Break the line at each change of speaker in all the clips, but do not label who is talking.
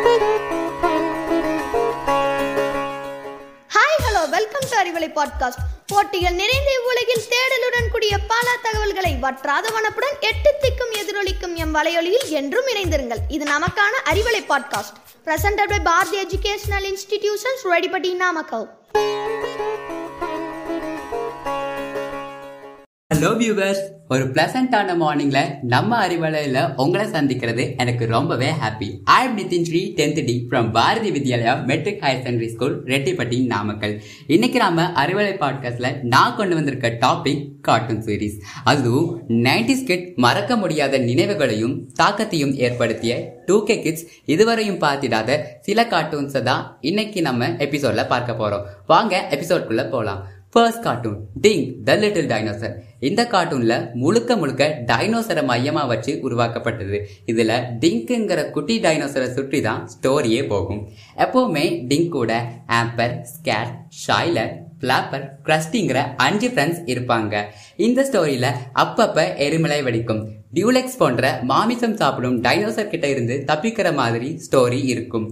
Hi hello welcome to Arivalai podcast போட்டிகள் நிறைந்த உலகில் தேடலுடன் கூடிய பல தகவல்களை வற்றாத வனப்புடன் எட்டு திக்கும் எதிரொலிக்கும் எம் வலையொலியில் என்றும் இணைந்திருங்கள். இது நமக்கான Arivalai podcast presented by Bharathi educational institutions Rettipatti Namakkal
hello viewers ஒரு பிளசண்டான மார்னிங்ல நம்ம அறிவலையில உங்களை சந்திக்கிறது எனக்கு ரொம்பவே happy I am Nithin Sri tenth D from Bharathi Vidyalaya matric higher secondary school Rettipatti Namakkal இன்னைக்கு நாம அறிவலை பாட்காஸ்ட்ல நான் கொண்டு வந்திருக்க டாபிக் கார்ட்டூன் சீரீஸ் அதுவும் நைன்டிஸ் கிட் மறக்க முடியாத நினைவுகளையும் தாக்கத்தையும் ஏற்படுத்திய டூ கே கிட்ஸ் இதுவரையும் பார்த்திடாத சில கார்ட்டூன்ஸை தான் இன்னைக்கு நம்ம எபிசோட்ல பார்க்க போறோம். வாங்க எபிசோட்குள்ள போலாம். First cartoon ding the little dinosaur இந்த கார்ட்டூனில் முழுக்க முழுக்க டைனோசரை மையமாக வச்சு உருவாக்கப்பட்டது. இதில் டிங்க்குங்கிற குட்டி டைனோசரை சுற்றி தான் ஸ்டோரியே போகும். எப்போவுமே டிங்க் கூட ஆம்பர் ஸ்கேட் ஷைலர் பிளாப்பர் கிரஸ்டிங்கிற அஞ்சு ஃப்ரெண்ட்ஸ் இருப்பாங்க. இந்த ஸ்டோரியில் அப்பப்போ எரிமலை வெடிக்கும். டியூலெக்ஸ் போன்ற மாமிசம் சாப்பிடும் டைனோசர் கிட்ட இருந்து தப்பிக்கிற மாதிரி ஸ்டோரி இருக்கும்.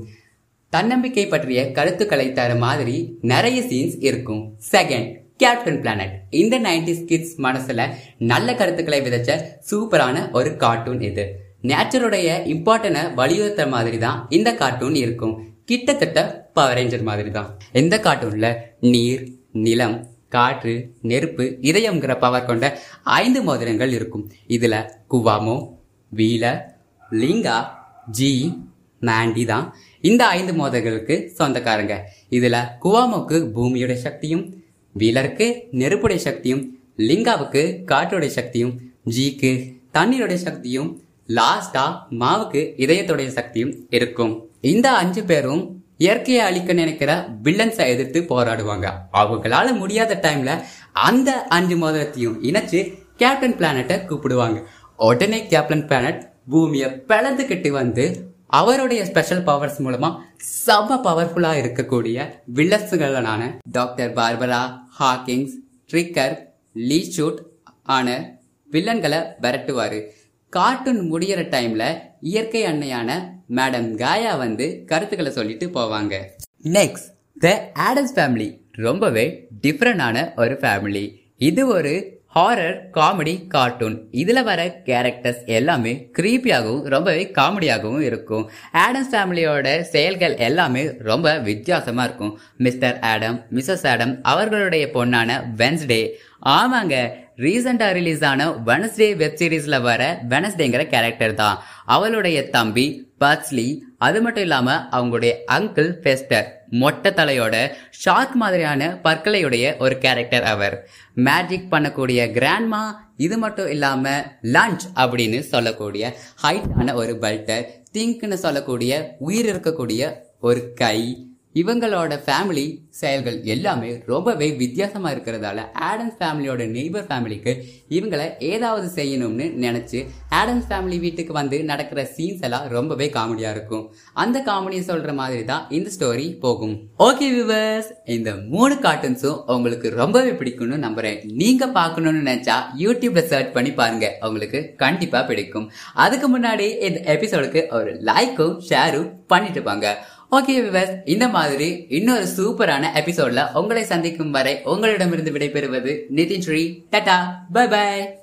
தன்னம்பிக்கை பற்றிய கருத்துக்களை தர மாதிரி நிறைய சீன்ஸ் இருக்கும். செகண்ட் கேப்டன் பிளானட் இந்த நைன்டிஸ் கிட்ஸ் மனசுல நல்ல கருத்துக்களை விதைச்ச சூப்பரான ஒரு கார்ட்டூன் இது. நேச்சருடைய இம்பார்ட்டனை வலியுறுத்துற மாதிரி தான் இந்த கார்ட்டூன் இருக்கும். கிட்டத்தட்ட பவர் ரேஞ்சர் மாதிரி தான் இந்த கார்ட்டூன்ல நீர் நிலம் காற்று நெருப்பு இதயம்ங்கிற பவர் கொண்ட ஐந்து மோதிரங்கள் இருக்கும். இதுல குவாமோ வீல லிங்கா ஜி மாண்டி தான். இந்த ஐந்து மோதல்களுக்கு சொந்தக்காரங்க. இதுல குவாமோக்கு பூமியுடைய சக்தியும் வீலருக்கு நெருப்புடைய சக்தியும் லிங்காவுக்கு காற்றுடைய சக்தியும் ஜிக்கு தண்ணீருடைய சக்தியும் லாஸ்டா மாவுக்கு இதயத்துடைய சக்தியும் இருக்கும். இந்த அஞ்சு பேரும் இயற்கையை அழிக்க நினைக்கிற வில்லன்ஸை எதிர்த்து போராடுவாங்க. அவங்களால முடியாத டைம்ல அந்த அஞ்சு மோதிரத்தையும் இணைச்சு கேப்டன் பிளானட்டை கூப்பிடுவாங்க. உடனே கேப்டன் பிளானட் பூமியை பிளந்துக்கிட்டு வந்து அவருடைய ஸ்பெஷல் பவர்ஸ் மூலமா செம்ம பவர்ஃபுல்லா இருக்கக்கூடிய வில்லன்ஸுகளான டாக்டர் பார்பரா ஹாக்கிங்ஸ் ட்ரிக்கர் லீஷூட் ஆன வில்லன்களை விரட்டுவாரு. கார்ட்டூன் முடியிற டைம்ல இயற்கை அன்னையான மேடம் காயா வந்து கருத்துக்களை சொல்லிட்டு போவாங்க. நெக்ஸ்ட் த ஆடம்ஸ் ஃபேமிலி ரொம்பவே டிஃப்ரெண்டான ஒரு ஃபேமிலி இது ஒரு ஹாரர் காமெடி கார்ட்டூன் இதில் வர கேரக்டர்ஸ் எல்லாமே கிரீப்பியாகவும் ரொம்பவே காமெடியாகவும் இருக்கும். ஆடம்ஸ் ஃபேமிலியோட செயல்கள் எல்லாமே ரொம்ப வித்தியாசமாக இருக்கும். மிஸ்டர் ஆடம் மிஸ்ஸஸ் ஆடம் அவர்களுடைய பொண்ணான வென்ஸ்டே ஆமாங்க ரீசெண்டாக ரிலீஸ் ஆன வெனஸ்டே வெப் சீரிஸ்ல வர வெனஸ்டேங்கிற கேரக்டர் தான். அவளுடைய தம்பி பர்ஸ்லி அது மட்டும் இல்லாமல் அவங்களுடைய அங்கிள் ஃபெஸ்டர் மொட்டை தலையோட ஷார்க் மாதிரியான பற்களையுடைய ஒரு கேரக்டர் அவர். மேஜிக் பண்ணக்கூடிய கிராண்ட்மா இது மட்டும் இல்லாம லஞ்ச் அப்படின்னு சொல்லக்கூடிய ஹைட்டான ஒரு பல்டர் திங்க்னு சொல்லக்கூடிய உயிர் இருக்கக்கூடிய ஒரு கை இவங்களோட ஃபேமிலி செயல்கள் எல்லாமே ரொம்பவே வித்தியாசமா இருக்கிறதால ஆடம்ஸ் ஃபேமிலியோட நெய்பர் ஃபேமிலிக்கு இவங்களை ஏதாவது செய்யணும்னு நினைச்சு ஆடம்ஸ் ஃபேமிலி வீட்டுக்கு வந்து நடக்கிற சீன்ஸ் எல்லாம் ரொம்பவே காமெடியா இருக்கும். அந்த காமெடியை சொல்ற மாதிரி தான் இந்த ஸ்டோரி போகும். ஓகே விவர்ஸ் இந்த மூணு கார்ட்டூன்ஸும் உங்களுக்கு ரொம்பவே பிடிக்கும்னு நம்புறேன். நீங்க பார்க்கணும்னு நினைச்சா யூடியூப்ல சர்ச் பண்ணி பாருங்க. உங்களுக்கு கண்டிப்பா பிடிக்கும். அதுக்கு முன்னாடி இந்த எபிசோடுக்கு ஒரு லைக்கும் ஷேரும் பண்ணிட்டு பாங்க. ஓகே விவஸ் இந்த மாதிரி இன்னொரு சூப்பரான எபிசோட்ல உங்களை சந்திக்கும் வரை உங்களிடமிருந்து விடைபெறுவது Nithin Sri. Tata bye bye